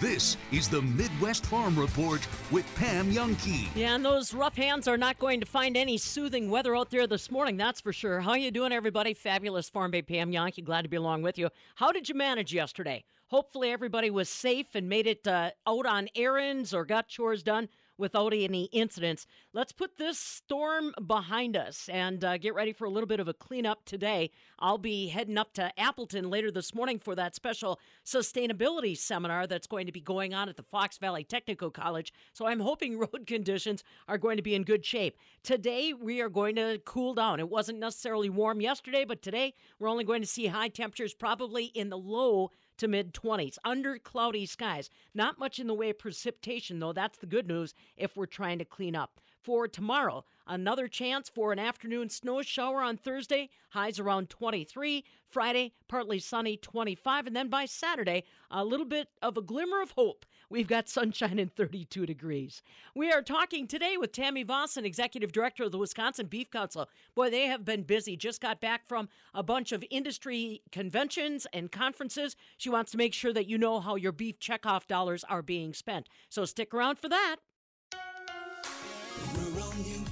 This is the Midwest Farm Report with Pam Jahnke. Yeah, and those rough hands are not going to find any soothing weather out there this morning, that's for sure. How you doing, everybody? Fabulous Farm Babe Pam Jahnke. Glad to be along with you. How did you manage yesterday? Hopefully everybody was safe and made it uh, out on errands or got chores done without any incidents. Let's put this storm behind us and uh, get ready for a little bit of a cleanup today. I'll be heading up to Appleton later this morning for that special sustainability seminar that's going to be going on at the Fox Valley Technical College. So I'm hoping road conditions are going to be in good shape. Today, we are going to cool down. It wasn't necessarily warm yesterday, but today we're only going to see high temperatures probably in the low to mid 20s under cloudy skies. Not much in the way of precipitation, though. That's the good news if we're trying to clean up. For tomorrow, another chance for an afternoon snow shower on Thursday, highs around 23. Friday, partly sunny, 25. And then by Saturday, a little bit of a glimmer of hope We've got sunshine and 32 degrees. We are talking today with Tammy Vossen, Executive Director of the Wisconsin Beef Council. Boy, they have been busy. Just got back from a bunch of industry conventions and conferences. She wants to make sure that you know how your beef checkoff dollars are being spent. So stick around for that.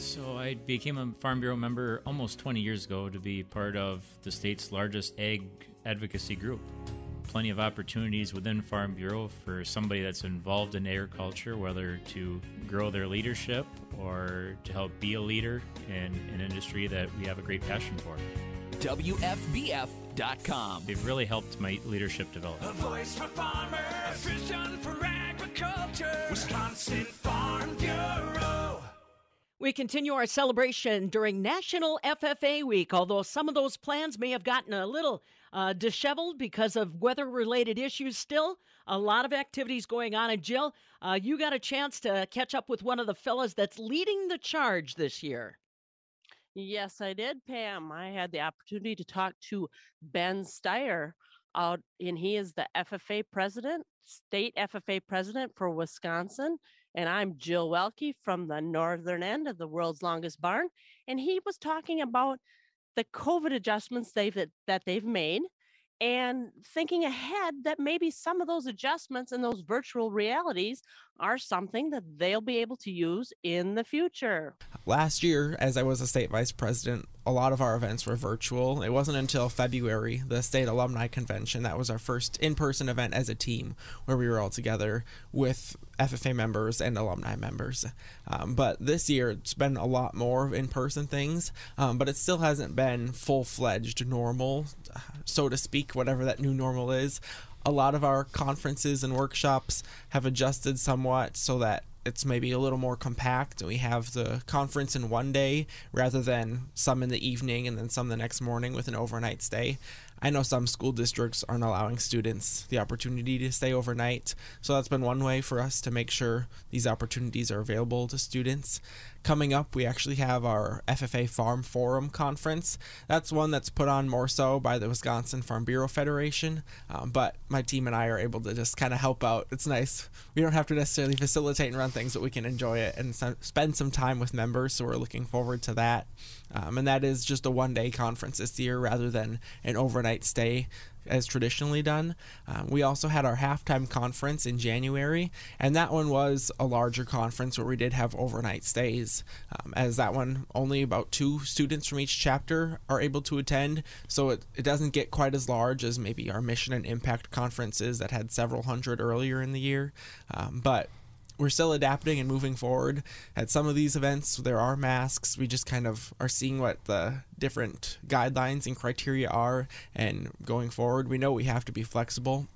So I became a Farm Bureau member almost 20 years ago to be part of the state's largest ag advocacy group. Plenty of opportunities within Farm Bureau for somebody that's involved in agriculture, whether to grow their leadership or to help be a leader in an industry that we have a great passion for. WFBF.com. They've really helped my leadership develop. A voice for farmers, a vision for agriculture, Wisconsin Farm Bureau. We continue our celebration during National FFA Week, although some of those plans may have gotten a little uh, disheveled because of weather related issues still. A lot of activities going on. And Jill, uh, you got a chance to catch up with one of the fellas that's leading the charge this year. Yes, I did, Pam. I had the opportunity to talk to Ben Steyer out, and he is the FFA president, state FFA president for Wisconsin. And I'm Jill Welke from the northern end of the world's longest barn. And he was talking about the COVID adjustments they've that they've made and thinking ahead that maybe some of those adjustments and those virtual realities are something that they'll be able to use in the future. Last year, as I was a state vice president, a lot of our events were virtual. It wasn't until February, the state alumni convention, that was our first in person event as a team where we were all together with FFA members and alumni members. Um, but this year, it's been a lot more in person things, um, but it still hasn't been full fledged normal, so to speak, whatever that new normal is a lot of our conferences and workshops have adjusted somewhat so that it's maybe a little more compact. We have the conference in one day rather than some in the evening and then some the next morning with an overnight stay. I know some school districts aren't allowing students the opportunity to stay overnight, so that's been one way for us to make sure these opportunities are available to students. Coming up, we actually have our FFA Farm Forum Conference. That's one that's put on more so by the Wisconsin Farm Bureau Federation, um, but my team and I are able to just kind of help out. It's nice. We don't have to necessarily facilitate and run things, but we can enjoy it and spend some time with members, so we're looking forward to that. Um, and that is just a one day conference this year rather than an overnight stay as traditionally done. Um, we also had our halftime conference in January, and that one was a larger conference where we did have overnight stays. Um, as that one, only about two students from each chapter are able to attend, so it, it doesn't get quite as large as maybe our mission and impact conferences that had several hundred earlier in the year. Um, but we're still adapting and moving forward. At some of these events, there are masks. We just kind of are seeing what the different guidelines and criteria are, and going forward, we know we have to be flexible.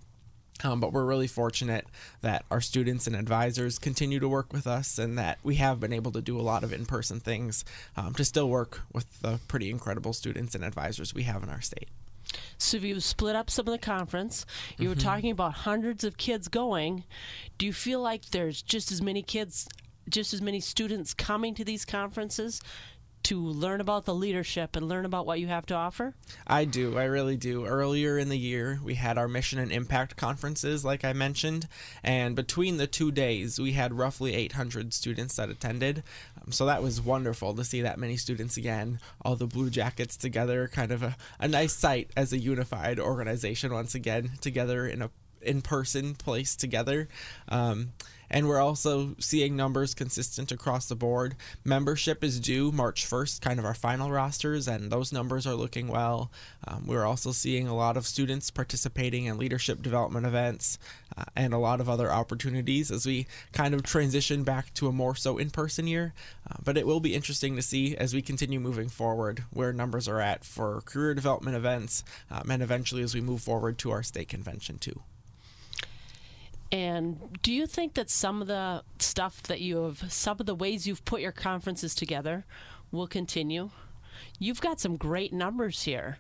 Um, but we're really fortunate that our students and advisors continue to work with us and that we have been able to do a lot of in person things um, to still work with the pretty incredible students and advisors we have in our state. So if you split up some of the conference, you were Mhm. talking about hundreds of kids going. Do you feel like there's just as many kids, just as many students coming to these conferences to learn about the leadership and learn about what you have to offer? I do. I really do. Earlier in the year, we had our mission and impact conferences, like I mentioned, and between the two days, we had roughly 800 students that attended. Um, so that was wonderful to see that many students again, all the Blue Jackets together, kind of a, a nice sight as a unified organization once again, together in a in person place together. Um, and we're also seeing numbers consistent across the board. Membership is due March 1st, kind of our final rosters, and those numbers are looking well. Um, we're also seeing a lot of students participating in leadership development events uh, and a lot of other opportunities as we kind of transition back to a more so in person year. Uh, but it will be interesting to see as we continue moving forward where numbers are at for career development events um, and eventually as we move forward to our state convention too. And do you think that some of the stuff that you have, some of the ways you've put your conferences together will continue? You've got some great numbers here.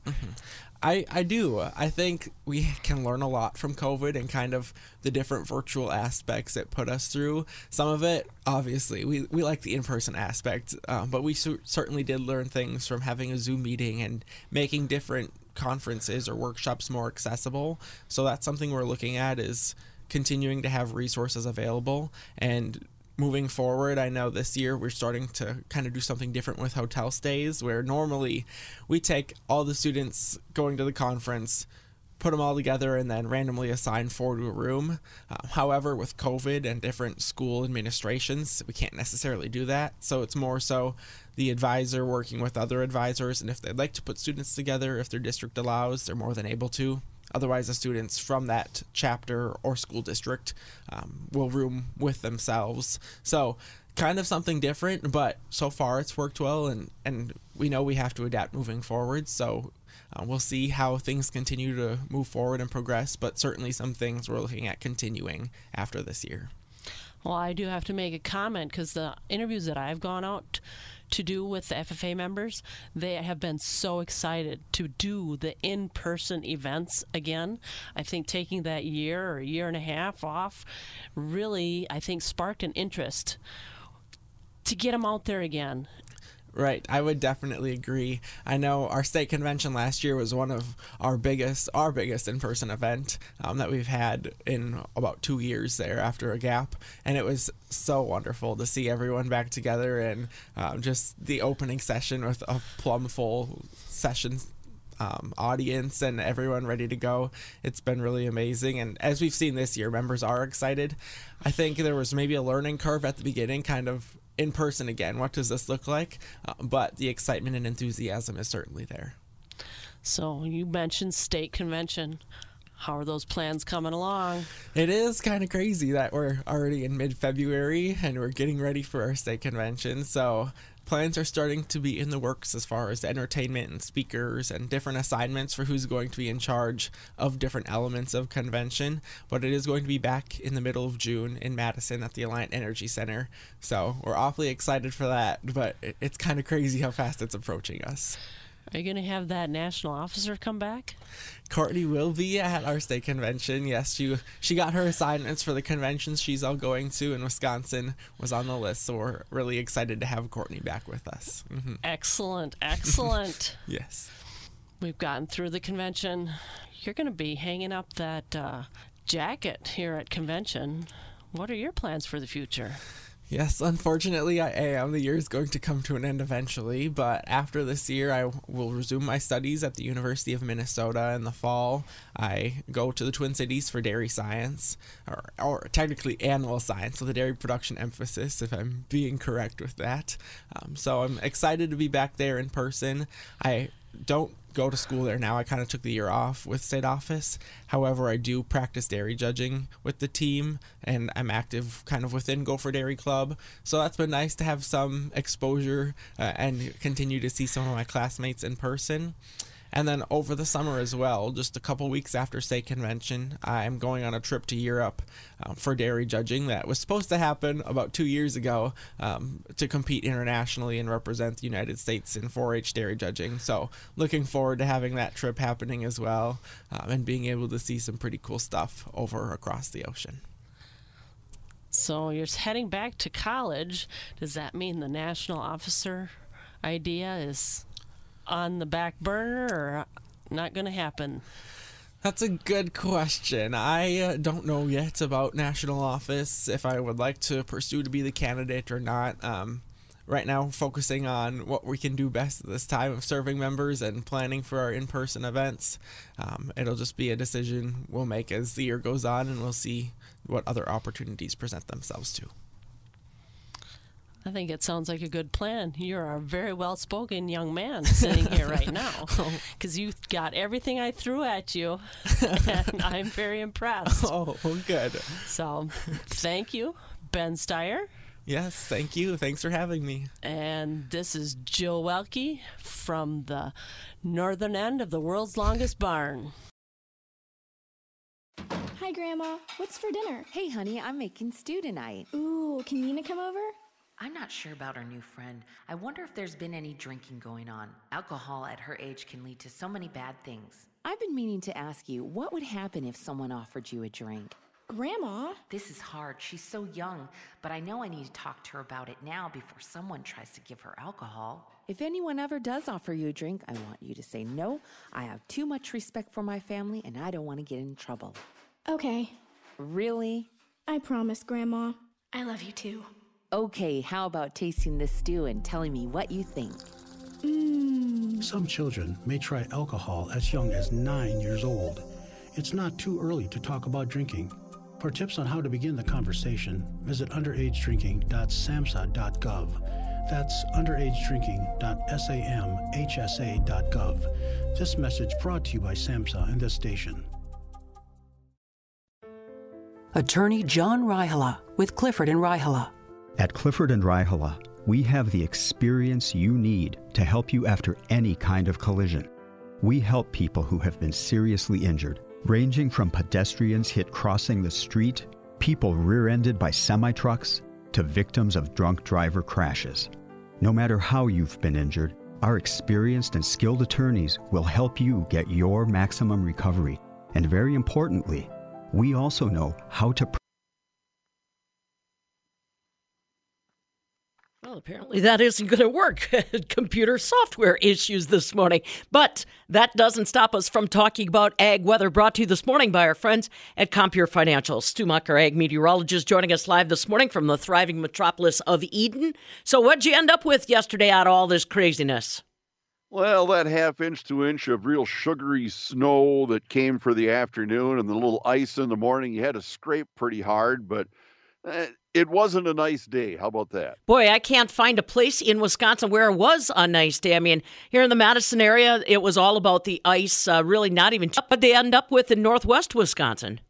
I, I do. I think we can learn a lot from COVID and kind of the different virtual aspects it put us through. Some of it, obviously, we, we like the in person aspect, um, but we cer- certainly did learn things from having a Zoom meeting and making different conferences or workshops more accessible. So that's something we're looking at is continuing to have resources available. And moving forward i know this year we're starting to kind of do something different with hotel stays where normally we take all the students going to the conference put them all together and then randomly assign four to a room. Uh, however with covid and different school administrations we can't necessarily do that. So it's more so the advisor working with other advisors and if they'd like to put students together if their district allows they're more than able to Otherwise, the students from that chapter or school district um, will room with themselves. So, kind of something different, but so far it's worked well, and, and we know we have to adapt moving forward. So, uh, we'll see how things continue to move forward and progress, but certainly some things we're looking at continuing after this year. Well, I do have to make a comment because the interviews that I've gone out to do with the FFA members, they have been so excited to do the in person events again. I think taking that year or year and a half off really, I think, sparked an interest to get them out there again. Right, I would definitely agree. I know our state convention last year was one of our biggest, our biggest in-person event um, that we've had in about two years there after a gap, and it was so wonderful to see everyone back together and um, just the opening session with a plum full session um, audience and everyone ready to go. It's been really amazing. And as we've seen this year, members are excited. I think there was maybe a learning curve at the beginning, kind of in person again. What does this look like? Uh, but the excitement and enthusiasm is certainly there. So you mentioned state convention. How are those plans coming along? It is kind of crazy that we're already in mid February and we're getting ready for our state convention. So plans are starting to be in the works as far as entertainment and speakers and different assignments for who's going to be in charge of different elements of convention. But it is going to be back in the middle of June in Madison at the Alliant Energy Center. So we're awfully excited for that, but it's kind of crazy how fast it's approaching us. Are you going to have that national officer come back? Courtney will be at our state convention. Yes, she she got her assignments for the conventions she's all going to in Wisconsin was on the list, so we're really excited to have Courtney back with us. hmm Excellent, excellent. Yes. We've gotten through the convention. You're going to be hanging up that uh, jacket here at convention. What are your plans for the future? Yes, unfortunately, I am. The year is going to come to an end eventually, but after this year, I will resume my studies at the University of Minnesota in the fall. I go to the Twin Cities for dairy science, or, or technically animal science, with a dairy production emphasis, if I'm being correct with that. Um, so I'm excited to be back there in person. I don't go to school there now. I kind of took the year off with state office. However, I do practice dairy judging with the team, and I'm active kind of within Gopher Dairy Club. So that's been nice to have some exposure uh, and continue to see some of my classmates in person. And then over the summer as well, just a couple weeks after state convention, I'm going on a trip to Europe um, for dairy judging that was supposed to happen about two years ago um, to compete internationally and represent the United States in 4 H dairy judging. So, looking forward to having that trip happening as well um, and being able to see some pretty cool stuff over across the ocean. So, you're heading back to college. Does that mean the national officer idea is on the back burner or not going to happen? That's a good question. I uh, don't know yet about national office if I would like to pursue to be the candidate or not. Um, right now, focusing on what we can do best at this time of serving members and planning for our in person events. Um, it'll just be a decision we'll make as the year goes on, and we'll see what other opportunities present themselves to. I think it sounds like a good plan. You're a very well spoken young man sitting here right now oh. because you got everything I threw at you, and I'm very impressed. Oh, good. So, thank you, Ben Steyer. Yes, thank you. Thanks for having me. And this is Jill Welke from the northern end of the world's longest barn. Hi, Grandma. What's for dinner? Hey, honey, I'm making stew tonight. Ooh, can Nina come over? I'm not sure about our new friend. I wonder if there's been any drinking going on. Alcohol at her age can lead to so many bad things. I've been meaning to ask you what would happen if someone offered you a drink? Grandma? This is hard. She's so young, but I know I need to talk to her about it now before someone tries to give her alcohol. If anyone ever does offer you a drink, I want you to say no. I have too much respect for my family and I don't want to get in trouble. Okay. Really? I promise, Grandma. I love you too. Okay, how about tasting this stew and telling me what you think? Mmm. Some children may try alcohol as young as nine years old. It's not too early to talk about drinking. For tips on how to begin the conversation, visit underagedrinking.samhsa.gov. That's underagedrinking.samhsa.gov. This message brought to you by SAMHSA and this station. Attorney John Raihala with Clifford and Raihala. At Clifford and Raihala, we have the experience you need to help you after any kind of collision. We help people who have been seriously injured, ranging from pedestrians hit crossing the street, people rear ended by semi trucks, to victims of drunk driver crashes. No matter how you've been injured, our experienced and skilled attorneys will help you get your maximum recovery. And very importantly, we also know how to Well, apparently that isn't going to work. Computer software issues this morning. But that doesn't stop us from talking about ag weather brought to you this morning by our friends at Compeer Financial. Stu Mucker, ag meteorologist, joining us live this morning from the thriving metropolis of Eden. So, what'd you end up with yesterday out of all this craziness? Well, that half inch to inch of real sugary snow that came for the afternoon and the little ice in the morning, you had to scrape pretty hard, but it wasn't a nice day. How about that? Boy, I can't find a place in Wisconsin where it was a nice day. I mean, here in the Madison area, it was all about the ice, uh, really not even, but they end up with in northwest Wisconsin.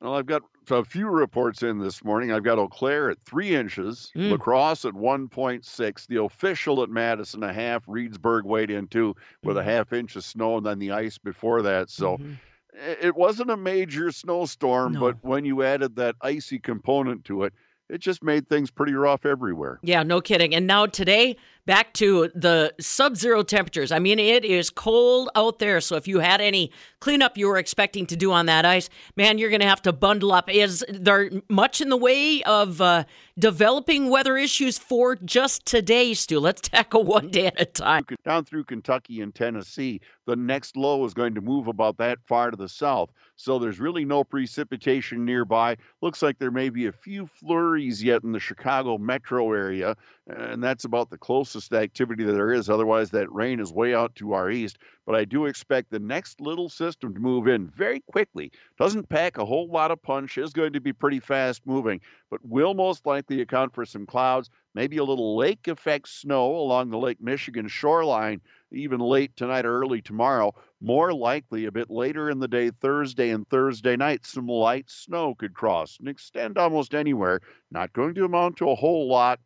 Well, I've got a few reports in this morning. I've got Eau Claire at three inches, mm. La Crosse at 1.6, the official at Madison a half, Reedsburg weighed in two with mm-hmm. a half inch of snow, and then the ice before that. So mm-hmm. It wasn't a major snowstorm, no. but when you added that icy component to it, it just made things pretty rough everywhere. Yeah, no kidding. And now today, back to the sub zero temperatures. I mean, it is cold out there. So if you had any cleanup you were expecting to do on that ice, man, you're going to have to bundle up. Is there much in the way of uh, developing weather issues for just today, Stu? Let's tackle one day at a time. Down through Kentucky and Tennessee, the next low is going to move about that far to the south. So there's really no precipitation nearby. Looks like there may be a few flurries yet in the Chicago metro area and that's about the closest activity that there is. Otherwise, that rain is way out to our east. But I do expect the next little system to move in very quickly. Doesn't pack a whole lot of punch, is going to be pretty fast moving, but will most likely account for some clouds, maybe a little lake effect snow along the Lake Michigan shoreline, even late tonight or early tomorrow. More likely a bit later in the day, Thursday and Thursday night, some light snow could cross and extend almost anywhere. Not going to amount to a whole lot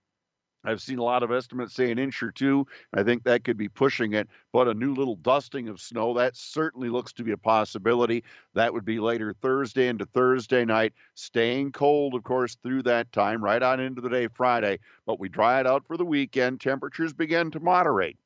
I've seen a lot of estimates say an inch or two. I think that could be pushing it, but a new little dusting of snow, that certainly looks to be a possibility. That would be later Thursday into Thursday night, staying cold, of course, through that time, right on into the day Friday. But we dry it out for the weekend. Temperatures begin to moderate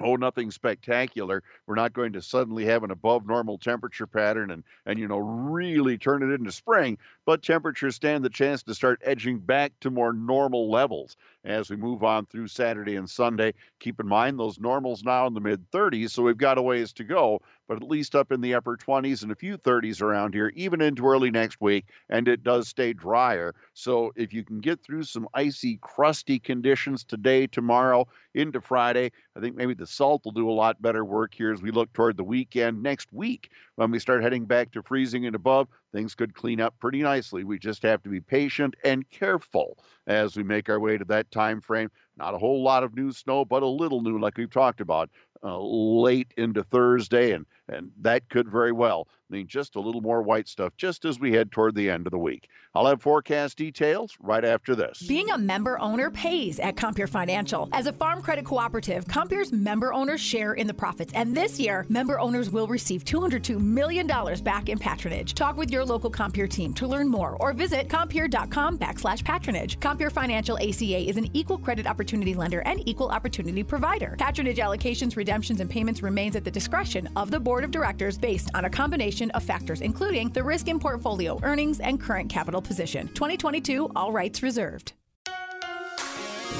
oh nothing spectacular we're not going to suddenly have an above normal temperature pattern and and you know really turn it into spring but temperatures stand the chance to start edging back to more normal levels as we move on through Saturday and Sunday. Keep in mind those normals now in the mid 30s, so we've got a ways to go, but at least up in the upper 20s and a few 30s around here, even into early next week, and it does stay drier. So if you can get through some icy, crusty conditions today, tomorrow, into Friday, I think maybe the salt will do a lot better work here as we look toward the weekend next week when we start heading back to freezing and above things could clean up pretty nicely. We just have to be patient and careful as we make our way to that time frame. Not a whole lot of new snow, but a little new, like we've talked about, uh, late into Thursday, and and that could very well just a little more white stuff just as we head toward the end of the week. I'll have forecast details right after this. Being a member owner pays at Compeer Financial. As a farm credit cooperative, Compeer's member owners share in the profits, and this year, member owners will receive $202 million back in patronage. Talk with your local Compeer team to learn more or visit compeer.com backslash patronage. Compeer Financial ACA is an equal credit opportunity lender and equal opportunity provider. Patronage allocations, redemptions, and payments remains at the discretion of the board of directors based on a combination of factors, including the risk in portfolio earnings and current capital position. 2022, all rights reserved.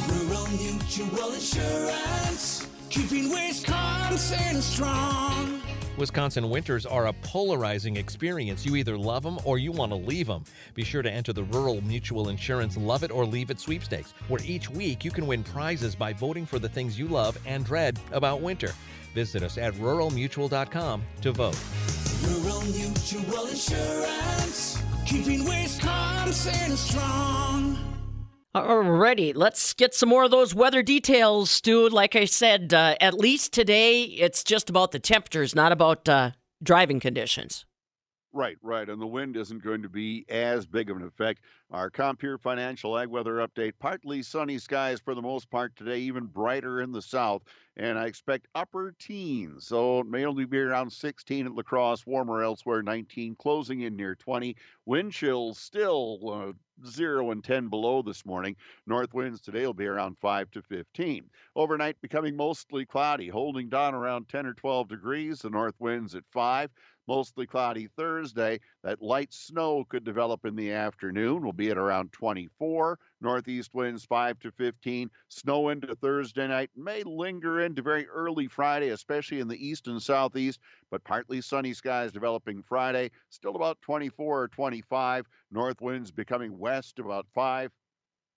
Rural Mutual Insurance, keeping Wisconsin strong. Wisconsin winters are a polarizing experience. You either love them or you want to leave them. Be sure to enter the Rural Mutual Insurance Love It or Leave It sweepstakes, where each week you can win prizes by voting for the things you love and dread about winter. Visit us at ruralmutual.com to vote. Rural Mutual Insurance, keeping Wisconsin strong. Alrighty, let's get some more of those weather details, Stu. Like I said, uh, at least today it's just about the temperatures, not about uh, driving conditions. Right, right. And the wind isn't going to be as big of an effect. Our Compeer Financial Ag Weather Update partly sunny skies for the most part today, even brighter in the south. And I expect upper teens. So it may only be around 16 at La Crosse, warmer elsewhere, 19, closing in near 20. Wind chills still uh, 0 and 10 below this morning. North winds today will be around 5 to 15. Overnight becoming mostly cloudy, holding down around 10 or 12 degrees. The north winds at 5 mostly cloudy Thursday. That light snow could develop in the afternoon. We'll be at around 24. Northeast winds 5 to 15. Snow into Thursday night may linger into very early Friday, especially in the east and southeast, but partly sunny skies developing Friday. Still about 24 or 25. North winds becoming west about 5.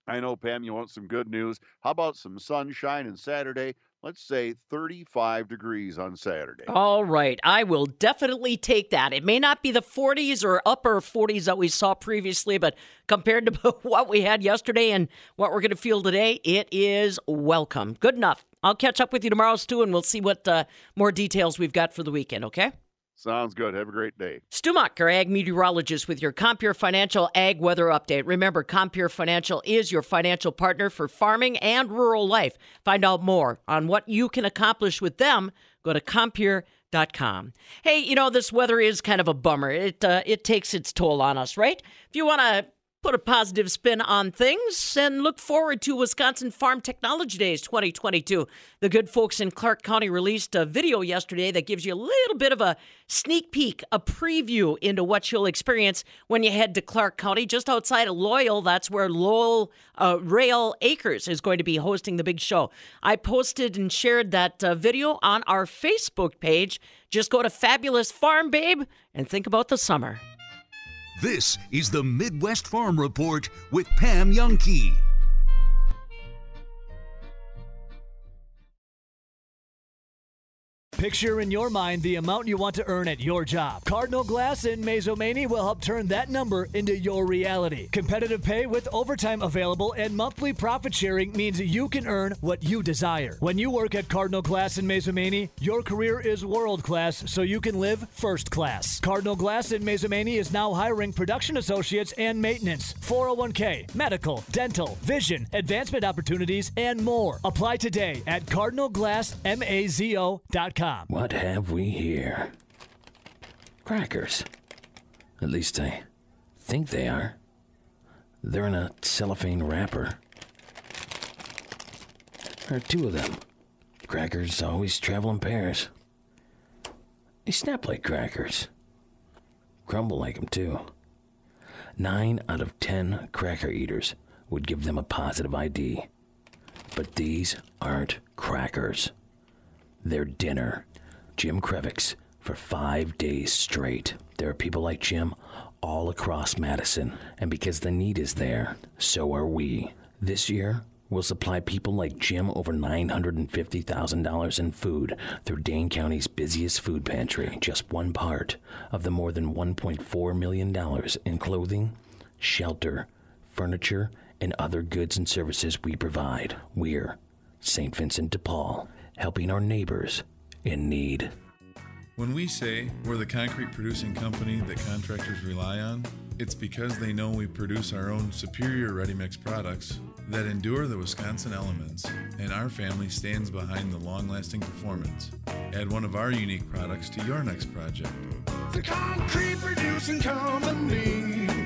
I know, Pam, you want some good news. How about some sunshine and Saturday? Let's say 35 degrees on Saturday. All right. I will definitely take that. It may not be the 40s or upper 40s that we saw previously, but compared to what we had yesterday and what we're going to feel today, it is welcome. Good enough. I'll catch up with you tomorrow, Stu, and we'll see what uh, more details we've got for the weekend, okay? Sounds good. Have a great day. Stu Muck, ag meteorologist with your Compeer Financial Ag Weather Update. Remember, Compeer Financial is your financial partner for farming and rural life. Find out more on what you can accomplish with them. Go to Compeer.com. Hey, you know, this weather is kind of a bummer. It, uh, it takes its toll on us, right? If you want to put a positive spin on things and look forward to Wisconsin Farm Technology Days 2022. The good folks in Clark County released a video yesterday that gives you a little bit of a sneak peek, a preview into what you'll experience when you head to Clark County, just outside of Loyal. That's where Lowell uh, Roehl Acres is going to be hosting the big show. I posted and shared that uh, video on our Facebook page. Just go to Fabulous Farm Babe and think about the summer. This is the Midwest Farm Report with Pam Jahnke. Picture in your mind the amount you want to earn at your job. Cardinal Glass in Mazomanie will help turn that number into your reality. Competitive pay with overtime available and monthly profit sharing means you can earn what you desire. When you work at Cardinal Glass in Mazomanie, your career is world class so you can live first class. Cardinal Glass in Mazomanie is now hiring production associates and maintenance, 401k, medical, dental, vision, advancement opportunities, and more. Apply today at cardinalglassmazo.com. What have we here? Crackers. At least I think they are. They're in a cellophane wrapper. There are two of them. Crackers always travel in pairs. They snap like crackers. Crumble like 'em too. Nine out of ten cracker eaters would give them a positive ID. But these aren't crackers. They're dinner. Jim Krevix for five days straight. There are people like Jim all across Madison, and because the need is there, so are we. This year, we'll supply people like Jim over $950,000 in food through Dane County's busiest food pantry, just one part of the more than $1.4 million in clothing, shelter, furniture, and other goods and services we provide. We're St. Vincent de Paul, helping our neighbors in need. When we say we're the concrete producing company that contractors rely on, it's because they know we produce our own superior ready mix products that endure the Wisconsin elements, and our family stands behind the long lasting performance. Add one of our unique products to your next project. The concrete producing company.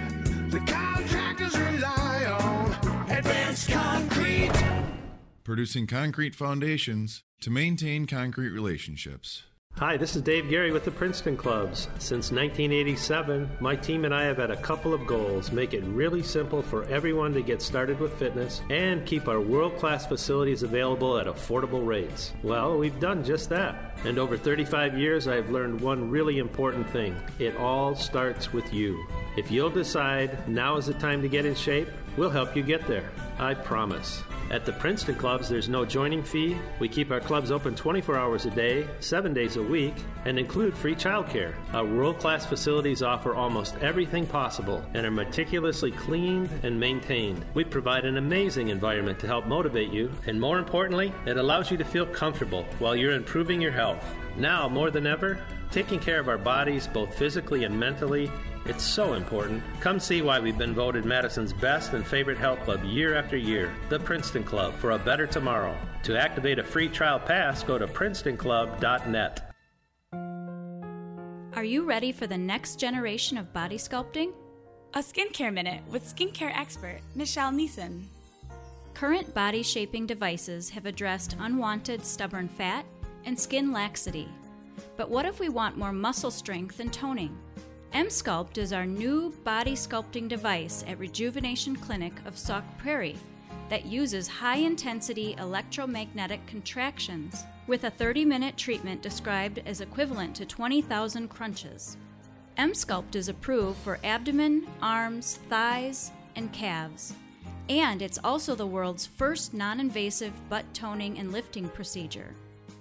Producing concrete foundations to maintain concrete relationships. Hi, this is Dave Gary with the Princeton Clubs. Since 1987, my team and I have had a couple of goals make it really simple for everyone to get started with fitness and keep our world class facilities available at affordable rates. Well, we've done just that. And over 35 years, I've learned one really important thing it all starts with you. If you'll decide now is the time to get in shape, we'll help you get there. I promise. At the Princeton Clubs, there's no joining fee. We keep our clubs open 24 hours a day, 7 days a week, and include free childcare. Our world class facilities offer almost everything possible and are meticulously cleaned and maintained. We provide an amazing environment to help motivate you, and more importantly, it allows you to feel comfortable while you're improving your health. Now, more than ever, taking care of our bodies, both physically and mentally, it's so important. Come see why we've been voted Madison's best and favorite health club year after year, the Princeton Club, for a better tomorrow. To activate a free trial pass, go to princetonclub.net. Are you ready for the next generation of body sculpting? A skincare minute with skincare expert Michelle Neeson. Current body shaping devices have addressed unwanted stubborn fat and skin laxity. But what if we want more muscle strength and toning? Emsculpt is our new body sculpting device at Rejuvenation Clinic of Sauk Prairie that uses high intensity electromagnetic contractions with a 30 minute treatment described as equivalent to 20,000 crunches. Emsculpt is approved for abdomen, arms, thighs, and calves. And it's also the world's first non invasive butt toning and lifting procedure.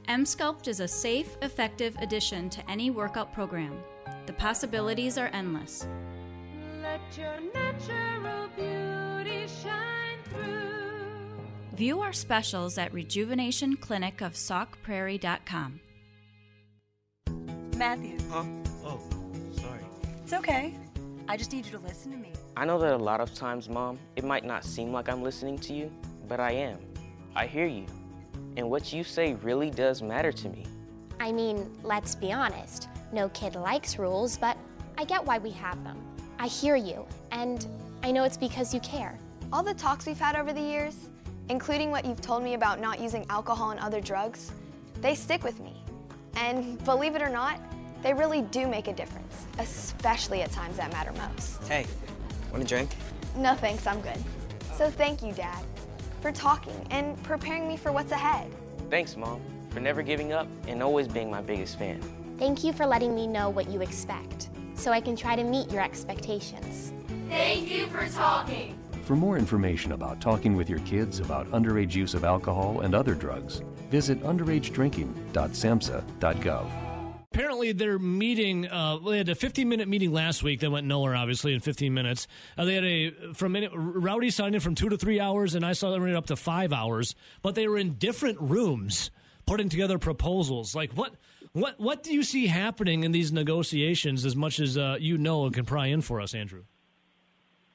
Emsculpt is a safe, effective addition to any workout program. The possibilities are endless. Let your natural beauty shine through. View our specials at rejuvenationclinicofsaukprairie.com. Matthew, Huh? Oh, sorry. it's okay. I just need you to listen to me. I know that a lot of times, Mom, it might not seem like I'm listening to you, but I am. I hear you. And what you say really does matter to me. I mean, let's be honest. No kid likes rules, but I get why we have them. I hear you, and I know it's because you care. All the talks we've had over the years, including what you've told me about not using alcohol and other drugs, they stick with me. And believe it or not, they really do make a difference, especially at times that matter most. Hey, want a drink? No thanks, I'm good. So thank you, Dad, for talking and preparing me for what's ahead. Thanks, Mom, for never giving up and always being my biggest fan. Thank you for letting me know what you expect, so I can try to meet your expectations. Thank you for talking. For more information about talking with your kids about underage use of alcohol and other drugs, visit underagedrinking.samhsa.gov. Apparently, they're meeting. Uh, they had a 15 minute meeting last week that went nowhere, obviously, in 15 minutes. Uh, they had a from minute, Rowdy signed in from two to three hours, and I saw them up to five hours. But they were in different rooms putting together proposals. Like what? What? What do you see happening in these negotiations? As much as uh, you know and can pry in for us, Andrew.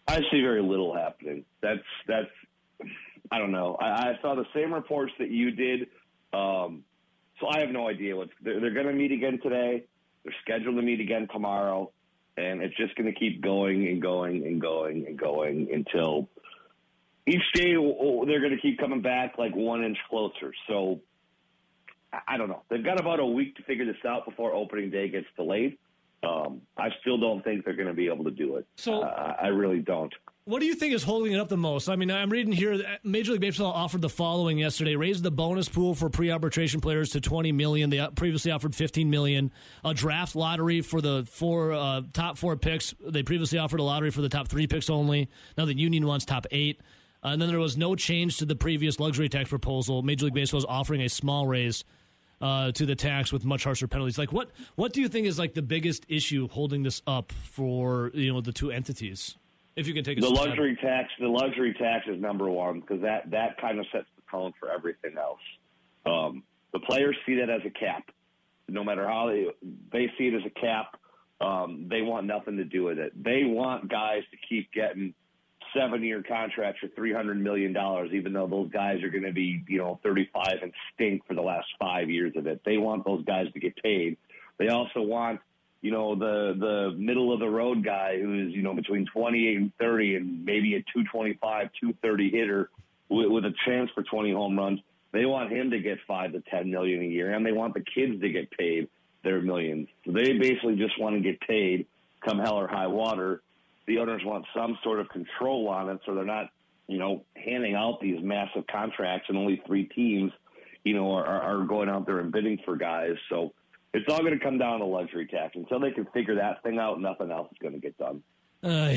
I see very little happening. That's that's. I don't know. I, I saw the same reports that you did. Um, so I have no idea what's. They're, they're going to meet again today. They're scheduled to meet again tomorrow, and it's just going to keep going and going and going and going until each day they're going to keep coming back like one inch closer. So I don't know. They've got about a week to figure this out before opening day gets delayed. Um, I still don't think they're going to be able to do it. So uh, I really don't. What do you think is holding it up the most? I mean, I'm reading here that Major League Baseball offered the following yesterday: raised the bonus pool for pre-arbitration players to 20 million. They previously offered 15 million. A draft lottery for the four uh, top four picks. They previously offered a lottery for the top three picks only. Now the union wants top eight. Uh, and then there was no change to the previous luxury tax proposal. Major League Baseball is offering a small raise uh, to the tax with much harsher penalties. Like what? What do you think is like the biggest issue holding this up for you know the two entities? If you can take a the luxury tax, the luxury tax is number one because that that kind of sets the tone for everything else. Um, the players see that as a cap. No matter how they they see it as a cap, um, they want nothing to do with it. They want guys to keep getting seven year contracts for three hundred million dollars, even though those guys are going to be you know thirty five and stink for the last five years of it. They want those guys to get paid. They also want you know, the the middle of the road guy who's you know between 28 and 30 and maybe a 225, 230 hitter with, with a chance for 20 home runs. They want him to get five to 10 million a year, and they want the kids to get paid their millions. So they basically just want to get paid, come hell or high water. The owners want some sort of control on it, so they're not, you know, handing out these massive contracts, and only three teams, you know, are, are going out there and bidding for guys. So it's all going to come down to luxury tax. Until they can figure that thing out, nothing else is going to get done. Uh,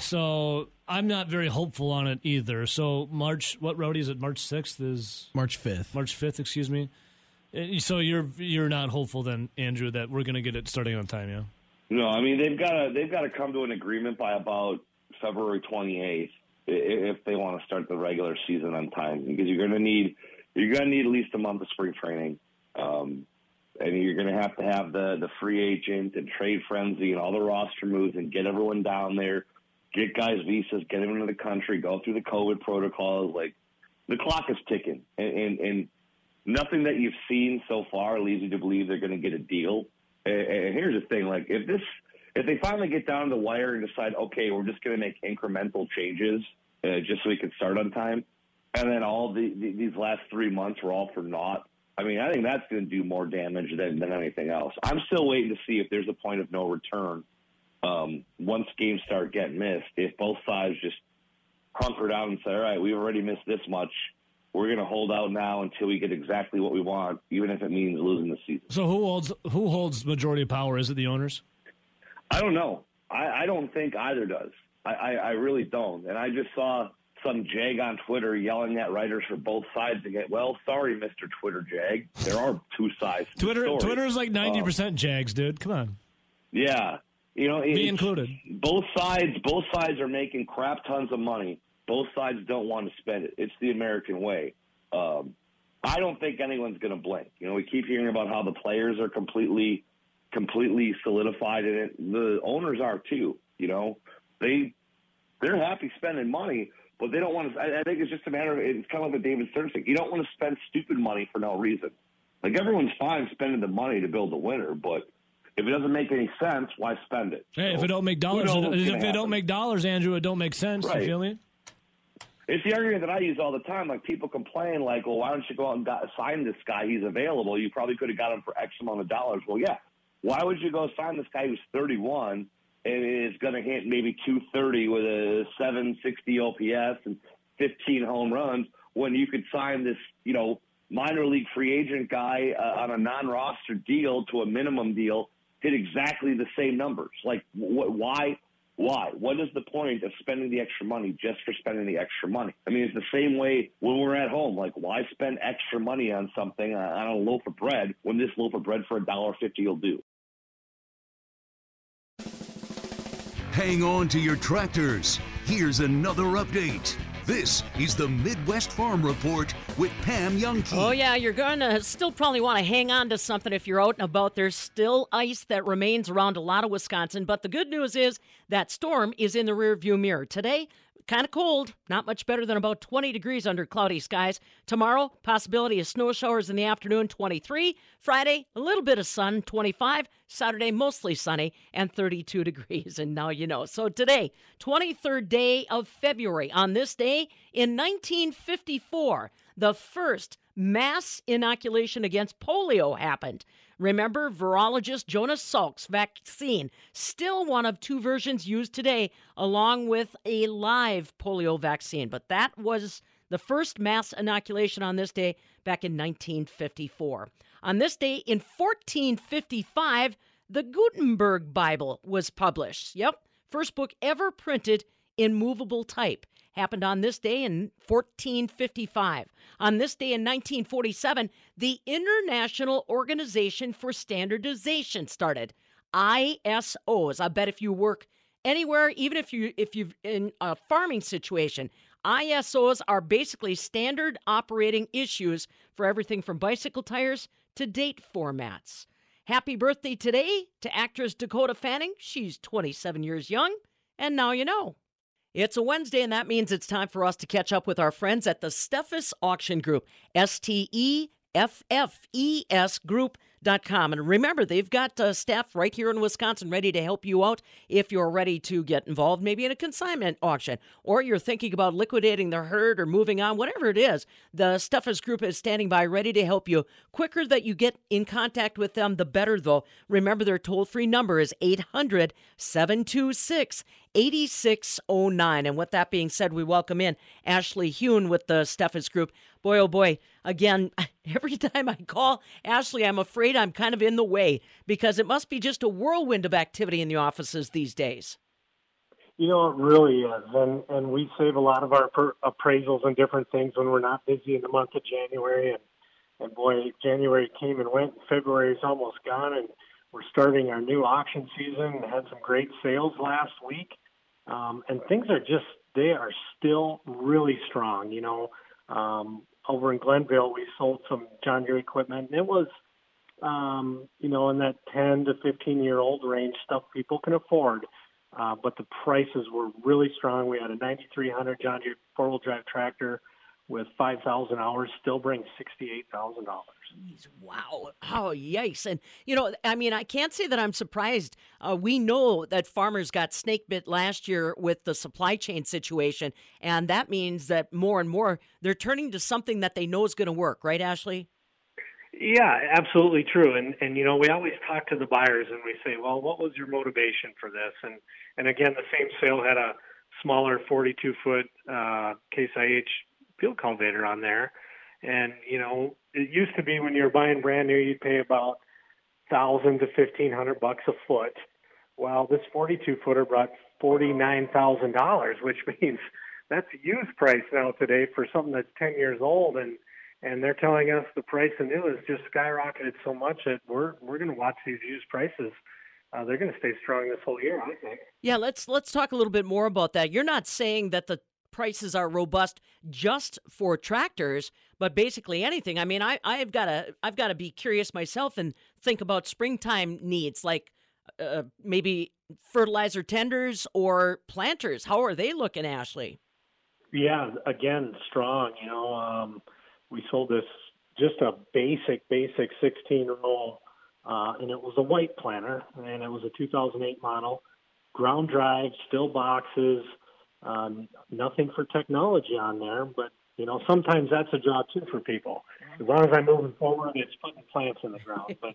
so I'm not very hopeful on it either. So March, what road is it? March sixth is March fifth. March fifth, excuse me. Uh, So you're you're not hopeful then, Andrew, that we're going to get it starting on time, yeah? No, I mean they've got to they've got to come to an agreement by about February 28th if they want to start the regular season on time because you're going to need you're going to need at least a month of spring training. Um, and you're going to have to have the the free agent and trade frenzy and all the roster moves and get everyone down there, get guys visas, get them into the country, go through the COVID protocols. Like the clock is ticking, and and, and nothing that you've seen so far leads you to believe they're going to get a deal. And, here's the thing: like if this, if they finally get down to the wire and decide, okay, we're just going to make incremental changes uh, just so we can start on time, and then all the, the these last three months were all for naught I mean, I think that's going to do more damage than, than anything else. I'm still waiting to see if there's a point of no return um, once games start getting missed. If both sides just hunker down and say, all right, we've already missed this much. We're going to hold out now until we get exactly what we want, even if it means losing the season. So who holds who holds majority of power? Is it the owners? I don't know. I, I don't think either does. I, I, I really don't. And I just saw some jag on Twitter yelling at writers for both sides again. Well, sorry, Mr. Twitter Jag. There are two sides. To Twitter the story. Like ninety Um, percent Jags, dude. Come on, yeah, you know, me included. Both sides, both sides are making crap tons of money. Both sides don't want to spend it. It's the American way. Um, I don't think anyone's going to blink. You know, we keep hearing about how the players are completely, completely solidified in it. The owners are too. You know, they they're happy spending money, but they don't want to. I, I think it's just a matter of it's kind of like the David Stern thing. You don't want to spend stupid money for no reason. Like everyone's fine spending the money to build a winner, but if it doesn't make any sense, why spend it? Hey, if it don't make dollars, if gonna it don't make dollars, Andrew, it don't make sense. Right. You feel me? It's the argument that I use all the time. Like people complain, like, "Well, why don't you go out and got, sign this guy? He's available. You probably could have got him for X amount of dollars." Well, yeah. Why would you go sign this guy who's 31 and is going to hit maybe 230 with a 760 OPS and 15 home runs when you could sign this, you know, minor league free agent guy uh, on a non-roster deal to a minimum deal, hit exactly the same numbers? Like, wh- why? Why? What is the point of spending the extra money just for spending the extra money? I mean, it's the same way when we're at home. Like, why spend extra money on something, uh, on a loaf of bread, when this loaf of bread for a dollar fifty will do? Hang on to your tractors. Here's another update. This is the Midwest Farm Report with Pam Jahnke. Oh, yeah, you're going to still probably want to hang on to something if you're out and about. There's still ice that remains around a lot of Wisconsin, but the good news is that storm is in the rearview mirror. Today, kind of cold, not much better than about 20 degrees under cloudy skies. Tomorrow, possibility of snow showers in the afternoon, 23. Friday, a little bit of sun, 25. Saturday, mostly sunny and 32 degrees. And now you know. So today, 23rd day of February. On this day in 1954, the first mass inoculation against polio happened. Remember, virologist Jonas Salk's vaccine, still one of two versions used today, along with a live polio vaccine. But that was the first mass inoculation on this day back in 1954. On this day in 1455, the Gutenberg Bible was published. Yep, first book ever printed in movable type happened on this day in 1455. On this day in 1947, the International Organization for Standardization started. ISOs. I bet if you work anywhere, even if you if you've in a farming situation, ISOs are basically standard operating issues for everything from bicycle tires to date formats. Happy birthday today to actress Dakota Fanning. She's 27 years young, and now you know. It's a Wednesday, and that means it's time for us to catch up with our friends at the Steffes Auction Group, S T E F F E S Group. Com. And remember, they've got uh, staff right here in Wisconsin ready to help you out if you're ready to get involved, maybe in a consignment auction, or you're thinking about liquidating the herd or moving on, whatever it is. The Steffes Group is standing by ready to help you. Quicker that you get in contact with them, the better, though. Remember, their toll free number is 800 726 8609. And with that being said, we welcome in Ashley Huhn with the Steffes Group. Boy, oh boy, again, every time I call Ashley, I'm afraid I'm kind of in the way because it must be just a whirlwind of activity in the offices these days. You know, it really is. And, and we save a lot of our per- appraisals and different things when we're not busy in the month of January. And, and boy, January came and went, and February is almost gone. And we're starting our new auction season. And had some great sales last week. Um, and things are just, they are still really strong. You know, um, over in Glenville, we sold some John Deere equipment, and it was, um, you know, in that 10 to 15 year old range, stuff people can afford. Uh, but the prices were really strong. We had a 9300 John Deere four wheel drive tractor with 5,000 hours, still brings $68,000. Wow. Oh, yikes. And, you know, I mean, I can't say that I'm surprised. Uh, we know that farmers got snake bit last year with the supply chain situation. And that means that more and more they're turning to something that they know is going to work, right, Ashley? Yeah, absolutely true. And and you know, we always talk to the buyers and we say, well, what was your motivation for this? And and again, the same sale had a smaller 42 foot uh, Case IH field cultivator on there. And you know, it used to be when you were buying brand new, you'd pay about thousand to fifteen hundred bucks a foot. Well, this 42 footer brought forty nine thousand dollars, which means that's used price now today for something that's 10 years old. And and they're telling us the price of new has just skyrocketed so much that we're we're going to watch these used prices. Uh, they're going to stay strong this whole year, I think. Yeah, let's let's talk a little bit more about that. You're not saying that the prices are robust just for tractors, but basically anything. I mean, I I've got to I've got to be curious myself and think about springtime needs like uh, maybe fertilizer tenders or planters. How are they looking, Ashley? Yeah, again, strong. You know, um, we sold this just a basic, basic 16 roll, uh, and it was a white planter, and it was a 2008 model, ground drive, still boxes, um, nothing for technology on there, but you know sometimes that's a job too for people. As long as I'm moving forward, it's putting plants in the ground. But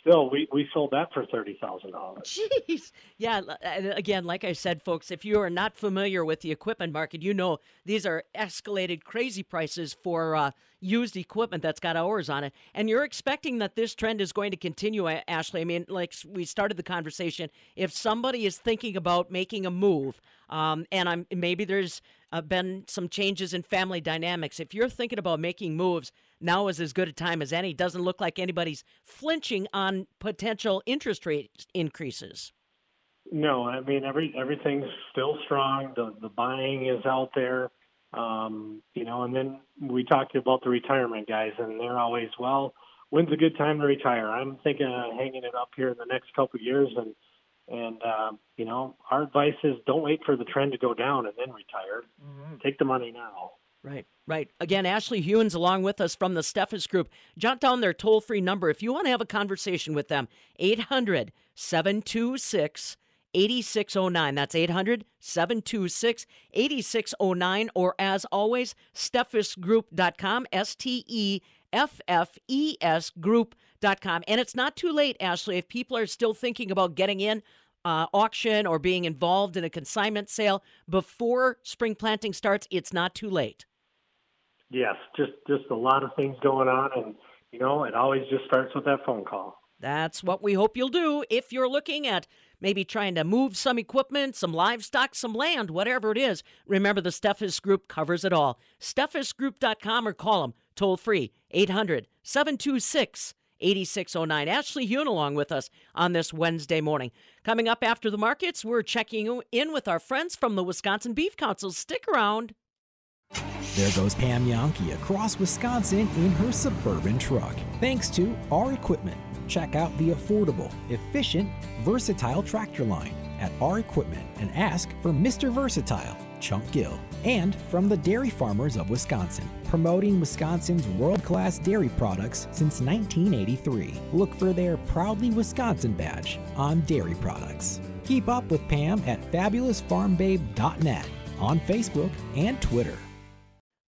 still, we, we sold that for thirty thousand dollars. Jeez. Yeah. Again, like I said, folks, if you are not familiar with the equipment market, you know these are escalated crazy prices for uh, used equipment that's got hours on it. And you're expecting that this trend is going to continue, Ashley. I mean, like we started the conversation, if somebody is thinking about making a move, um, and I'm maybe there's uh, been some changes in family dynamics. If you're thinking about making moves, now is as good a time as any. Doesn't look like anybody's flinching on potential interest rate increases. No, I mean every everything's still strong. The the buying is out there. Um, you know, and then we talked about the retirement guys, and they're always well. When's a good time to retire? I'm thinking of hanging it up here in the next couple of years, and and um, you know, our advice is don't wait for the trend to go down and then retire. Take the money now. Right, right. Again, Ashley Huhn's along with us from the Steffes Group. Jot down their toll free number if you want to have a conversation with them 800 726 8609. That's 800 726 8609. Or as always, steffesgroup.com, S T E F F E S group.com. And it's not too late, Ashley, if people are still thinking about getting in. Uh, auction or being involved in a consignment sale before spring planting starts, it's not too late. Yes, just just a lot of things going on, and you know, it always just starts with that phone call. That's what we hope you'll do if you're looking at maybe trying to move some equipment, some livestock, some land, whatever it is. Remember, the Steffes Group covers it all. SteffesGroup.com or call them toll free 800 726 8609. Ashley Huhn along with us on this Wednesday morning. Coming up after the markets, we're checking in with our friends from the Wisconsin Beef Council. Stick around. There goes Pam Jahnke across Wisconsin in her suburban truck. Thanks to our equipment. Check out the affordable, efficient, versatile tractor line at our equipment and ask for Mr. Versatile, Chunk Gill. And from the Dairy Farmers of Wisconsin, promoting Wisconsin's world class dairy products since 1983. Look for their Proudly Wisconsin badge on dairy products. Keep up with Pam at fabulousfarmbabe.net on Facebook and Twitter.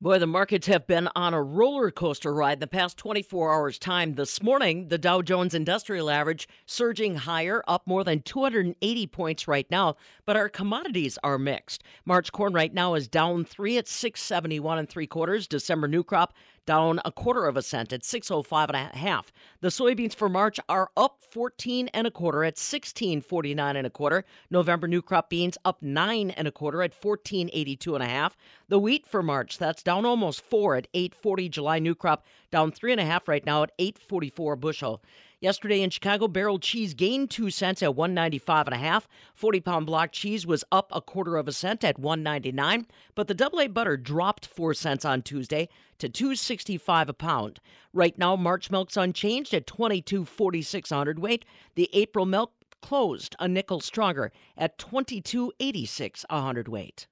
Boy, the markets have been on a roller coaster ride in the past 24 hours' time. This morning, the Dow Jones Industrial Average surging higher, up more than 280 points right now, but our commodities are mixed. March corn right now is down three at 671 and three quarters. December new crop down a quarter of a cent at 605 and a half. The soybeans for March are up 14 and a quarter at 1649 and a quarter. November new crop beans up 9 and a quarter at 1482 and a half. The wheat for March, that's down almost 4 at 840. July new crop down 3 and a half right now at 844 bushel. Yesterday in Chicago, barrel cheese gained two cents at 195 and a half. 40 pound block cheese was up a quarter of a cent at 199, but the double A butter dropped four cents on Tuesday to 265 a pound. Right now, March milk's unchanged at 22.46 a hundredweight. The April milk closed a nickel stronger at 22.86 a hundredweight.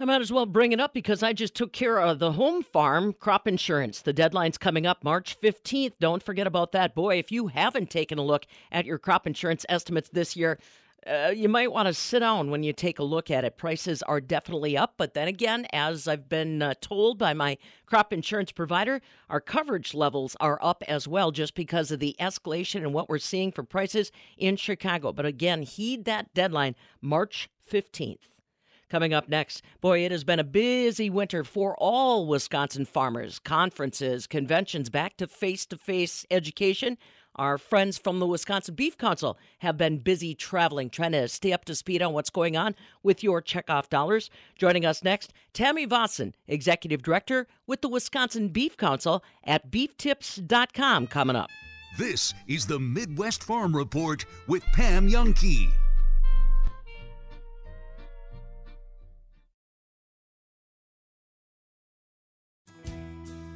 I might as well bring it up because I just took care of the home farm crop insurance. The deadline's coming up March 15th. Don't forget about that. Boy, if you haven't taken a look at your crop insurance estimates this year, uh, you might want to sit down when you take a look at it. Prices are definitely up, but then again, as I've been uh, told by my crop insurance provider, our coverage levels are up as well just because of the escalation and what we're seeing for prices in Chicago. But again, heed that deadline, March 15th. Coming up next, boy, it has been a busy winter for all Wisconsin farmers. Conferences, conventions, back to face to face education. Our friends from the Wisconsin Beef Council have been busy traveling, trying to stay up to speed on what's going on with your checkoff dollars. Joining us next, Tammy Vossen, Executive Director with the Wisconsin Beef Council at beeftips.com, coming up. This is the Midwest Farm Report with Pam Jahnke.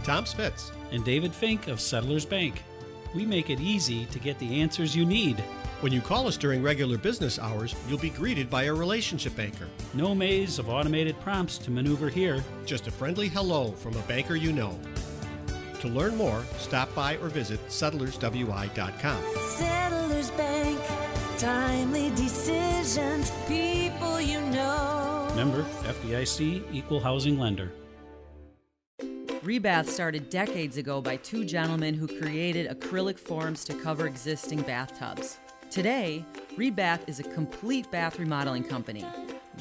Tom Spitz and David Fink of Settlers Bank. we make it easy to get the answers you need. When you call us during regular business hours, you'll be greeted by a relationship banker. No maze of automated prompts to maneuver here. Just a friendly hello from a banker you know. To learn more, stop by or visit settlerswi.com. Settlers Bank, timely decisions, people you know. Member FDIC Equal Housing Lender. Rebath started decades ago by two gentlemen who created acrylic forms to cover existing bathtubs. Today, Rebath is a complete bath remodeling company.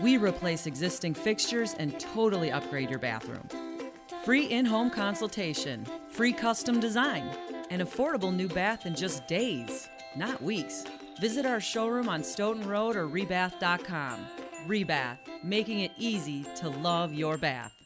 We replace existing fixtures and totally upgrade your bathroom. Free in home consultation, free custom design, an affordable new bath in just days, not weeks. Visit our showroom on Stoughton Road or rebath.com. Rebath, making it easy to love your bath.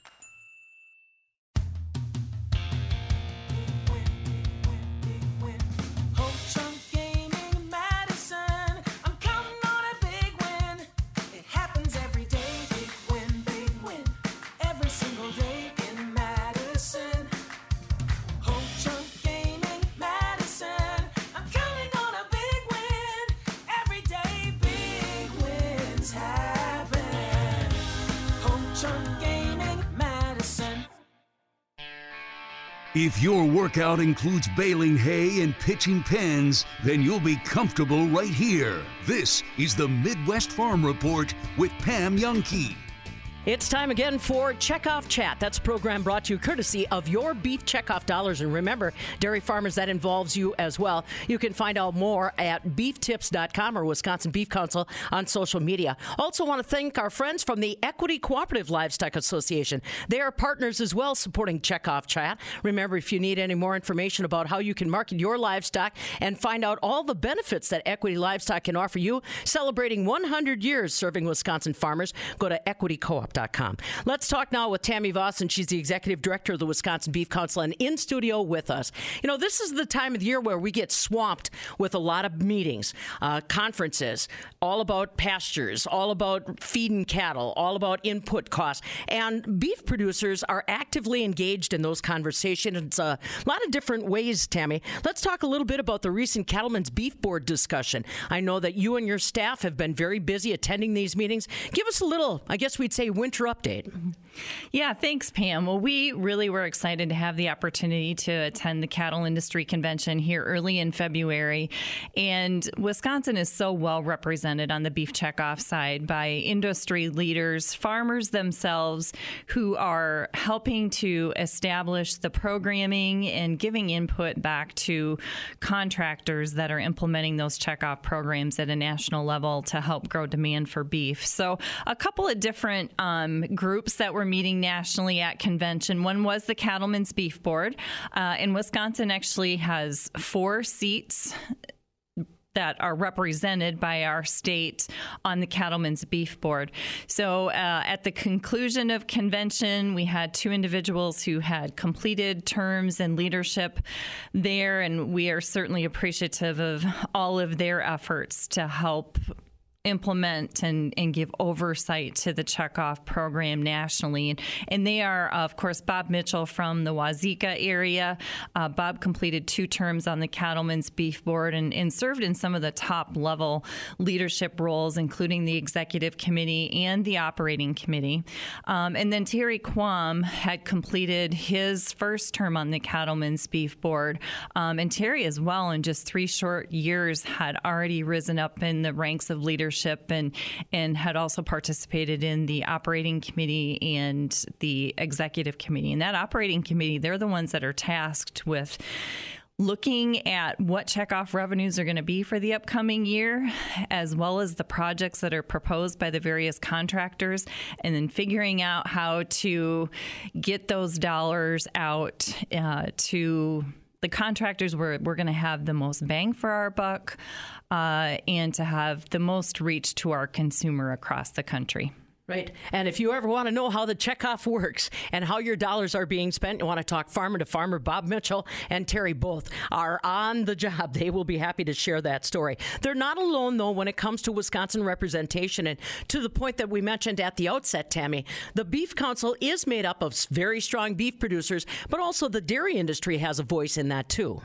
If your workout includes baling hay and pitching pens, then you'll be comfortable right here. This is the Midwest Farm Report with Pam Jahnke. It's time again for Checkoff Chat. That's a program brought to you courtesy of your beef checkoff dollars. And remember, dairy farmers, that involves you as well. You can find out more at beeftips.com or Wisconsin Beef Council on social media. Also, want to thank our friends from the Equity Cooperative Livestock Association. They are partners as well supporting Checkoff Chat. Remember, if you need any more information about how you can market your livestock and find out all the benefits that Equity Livestock can offer you, celebrating 100 years serving Wisconsin farmers, go to Let's talk now with Tammy Voss, and she's the executive director of the Wisconsin Beef Council and in studio with us. You know, this is the time of the year where we get swamped with a lot of meetings, uh, conferences, all about pastures, all about feeding cattle, all about input costs. And beef producers are actively engaged in those conversations. Uh, a lot of different ways, Tammy. Let's talk a little bit about the recent Cattlemen's Beef Board discussion. I know that you and your staff have been very busy attending these meetings. Give us a little, I guess we'd say, winter update. Yeah, thanks, Pam. Well, we really were excited to have the opportunity to attend the Cattle Industry Convention here early in February. And Wisconsin is so well represented on the beef checkoff side by industry leaders, farmers themselves, who are helping to establish the programming and giving input back to contractors that are implementing those checkoff programs at a national level to help grow demand for beef. So, a couple of different um, groups that were meeting nationally at convention. One was the Cattlemen's Beef Board. Uh, and Wisconsin actually has four seats that are represented by our state on the Cattlemen's Beef Board. So, uh, at the conclusion of convention, we had two individuals who had completed terms and leadership there, and we are certainly appreciative of all of their efforts to help implement and, and give oversight to the checkoff program nationally. And, and they are, of course, Bob Mitchell from the Wauzeka area. Uh, Bob completed two terms on the Cattlemen's Beef Board and, and served in some of the top level leadership roles, including the executive committee and the operating committee. Um, and then Terry Quam had completed his first term on the Cattlemen's Beef Board. Um, and Terry, as well, in just three short years, had already risen up in the ranks of leadership and and had also participated in the operating committee and the executive committee. And that operating committee, they're the ones that are tasked with looking at what checkoff revenues are going to be for the upcoming year, as well as the projects that are proposed by the various contractors, and then figuring out how to get those dollars out uh, to the contractors where we're going to have the most bang for our buck uh, and to have the most reach to our consumer across the country. Right. And if you ever want to know how the checkoff works and how your dollars are being spent, you want to talk farmer to farmer, Bob Mitchell and Terry both are on the job. They will be happy to share that story. They're not alone, though, when it comes to Wisconsin representation. And to the point that we mentioned at the outset, Tammy, the Beef Council is made up of very strong beef producers, but also the dairy industry has a voice in that, too.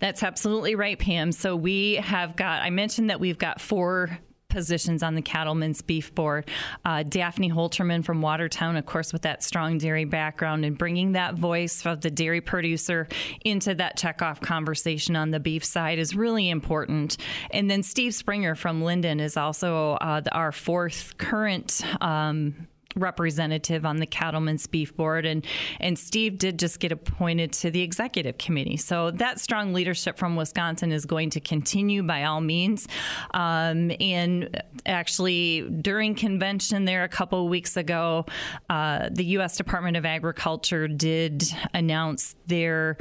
That's absolutely right, Pam. So we have got, I mentioned that we've got four positions on the Cattlemen's Beef Board. Uh, Daphne Holterman from Watertown, of course, with that strong dairy background and bringing that voice of the dairy producer into that checkoff conversation on the beef side is really important. And then Steve Springer from Linden is also uh, our fourth current. Um, representative on the Cattlemen's Beef Board, and and Steve did just get appointed to the executive committee. So that strong leadership from Wisconsin is going to continue by all means. Um, and actually, during convention there a couple weeks ago, uh, the U.S. Department of Agriculture did announce their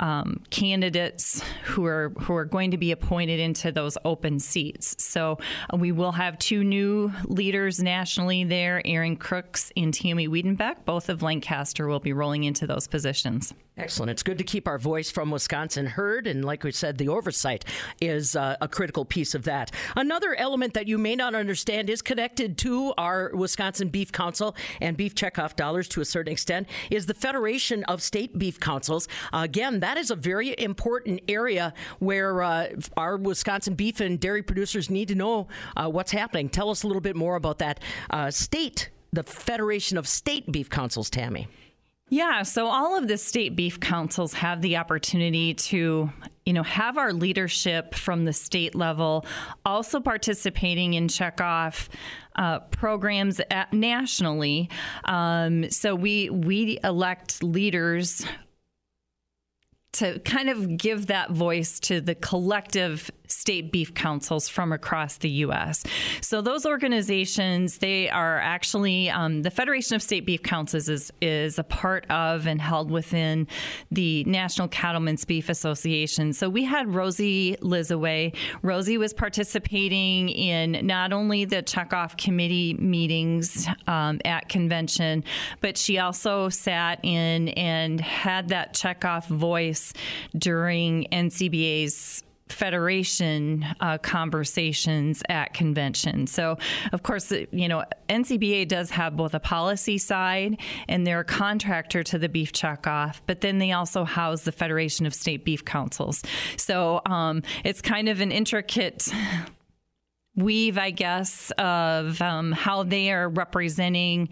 um, candidates who are who are going to be appointed into those open seats. So uh, we will have two new leaders nationally there, Aaron Crooks and Tammy Wiedenbeck. Both of Lancaster will be rolling into those positions. Excellent. It's good to keep our voice from Wisconsin heard. And like we said, the oversight is uh, a critical piece of that. Another element that you may not understand is connected to our Wisconsin Beef Council and beef checkoff dollars to a certain extent is the Federation of State Beef Councils. Uh, again, that is a very important area where uh, our Wisconsin beef and dairy producers need to know uh, what's happening. Tell us a little bit more about that uh, state, the Federation of State Beef Councils, Tammy. Yeah, so all of the state beef councils have the opportunity to, you know, have our leadership from the state level also participating in checkoff uh, programs at, nationally. Um, so we we elect leaders to kind of give that voice to the collective state beef councils from across the U.S. So those organizations, they are actually um, the Federation of State Beef Councils is is a part of and held within the National Cattlemen's Beef Association. So we had Rosie Lizaway. Rosie was participating in not only the checkoff committee meetings um, at convention, but she also sat in and had that checkoff voice during NCBA's federation uh, conversations at convention. So, of course, you know, NCBA does have both a policy side and they're a contractor to the beef checkoff, but then they also house the Federation of State Beef Councils. So um, it's kind of an intricate weave, I guess, of um, how they are representing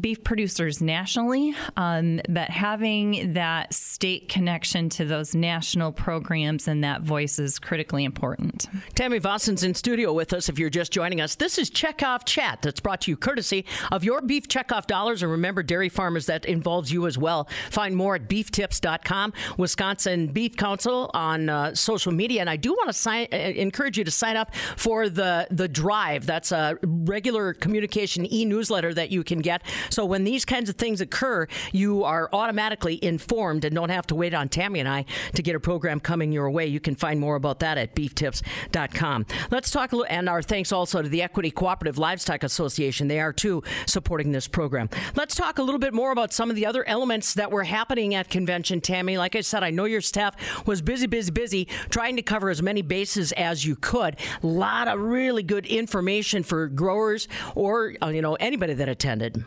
beef producers nationally, um, but having that state connection to those national programs and that voice is critically important. Tammy Vossen's in studio with us. If you're just joining us, this is Checkoff Chat that's brought to you courtesy of your beef checkoff dollars. And remember, dairy farmers, that involves you as well. Find more at beeftips.com, Wisconsin Beef Council on uh, social media. And I do want to sign, uh, encourage you to sign up for the, the Drive. That's a regular communication e newsletter that you can get. So when these kinds of things occur, you are automatically informed and don't have to wait on Tammy and I to get a program coming your way. You can find more about that at beeftips.com. Let's talk a little, and our thanks also to the Equity Cooperative Livestock Association. They are too supporting this program. Let's talk a little bit more about some of the other elements that were happening at convention, Tammy. Like I said, I know your staff was busy, busy, busy trying to cover as many bases as you could. A lot of really good information for growers or uh, you know anybody that attended.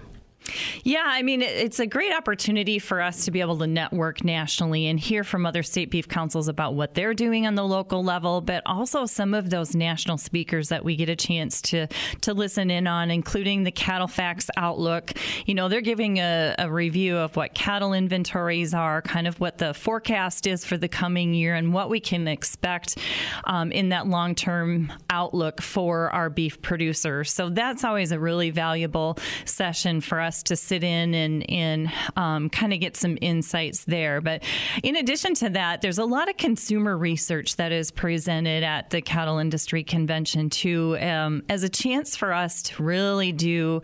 Yeah, I mean, it's a great opportunity for us to be able to network nationally and hear from other state beef councils about what they're doing on the local level, but also some of those national speakers that we get a chance to to listen in on, including the CattleFax Outlook. You know, they're giving a, a review of what cattle inventories are, kind of what the forecast is for the coming year, and what we can expect um, in that long term outlook for our beef producers. So that's always a really valuable session for us to sit in and, and um, kind of get some insights there. But in addition to that, there's a lot of consumer research that is presented at the Cattle Industry Convention, too, um, as a chance for us to really do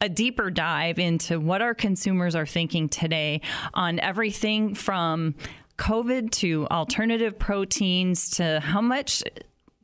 a deeper dive into what our consumers are thinking today on everything from COVID to alternative proteins to how much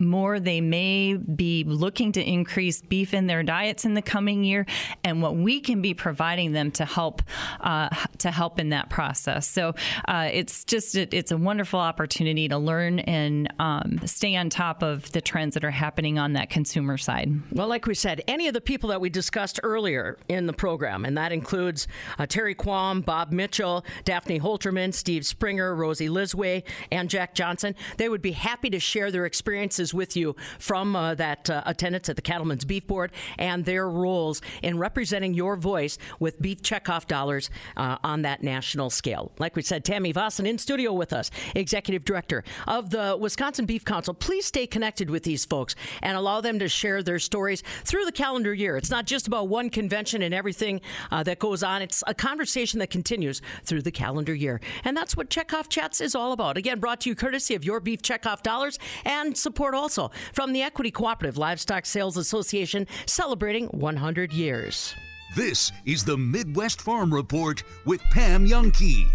more they may be looking to increase beef in their diets in the coming year, and what we can be providing them to help uh, to help in that process. So uh, it's just it, it's a wonderful opportunity to learn and um, stay on top of the trends that are happening on that consumer side. Well, like we said, any of the people that we discussed earlier in the program, and that includes uh, Terry Quam, Bob Mitchell, Daphne Holterman, Steve Springer, Rosie Lisway, and Jack Johnson, they would be happy to share their experiences with you from uh, that uh, attendance at the Cattlemen's Beef Board and their roles in representing your voice with beef checkoff dollars uh, on that national scale. Like we said, Tammy Vossen in studio with us, Executive Director of the Wisconsin Beef Council. Please stay connected with these folks and allow them to share their stories through the calendar year. It's not just about one convention and everything uh, that goes on, it's a conversation that continues through the calendar year. And that's what Checkoff Chats is all about. Again, brought to you courtesy of Your Beef Checkoff Dollars and support also from the Equity Cooperative Livestock Sales Association celebrating 100 years. This is the Midwest Farm Report with Pam Jahnke.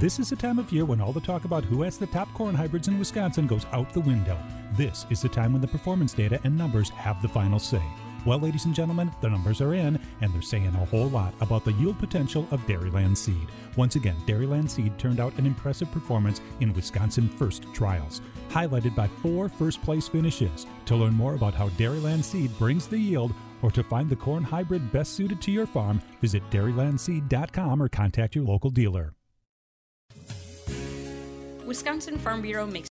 This is the time of year when all the talk about who has the top corn hybrids in Wisconsin goes out the window. This is the time when the performance data and numbers have the final say. Well, ladies and gentlemen, the numbers are in, and they're saying a whole lot about the yield potential of Dairyland Seed. Once again, Dairyland Seed turned out an impressive performance in Wisconsin First trials, highlighted by four first place finishes. To learn more about how Dairyland Seed brings the yield, or to find the corn hybrid best suited to your farm, visit dairylandseed.com or contact your local dealer. Wisconsin Farm Bureau makes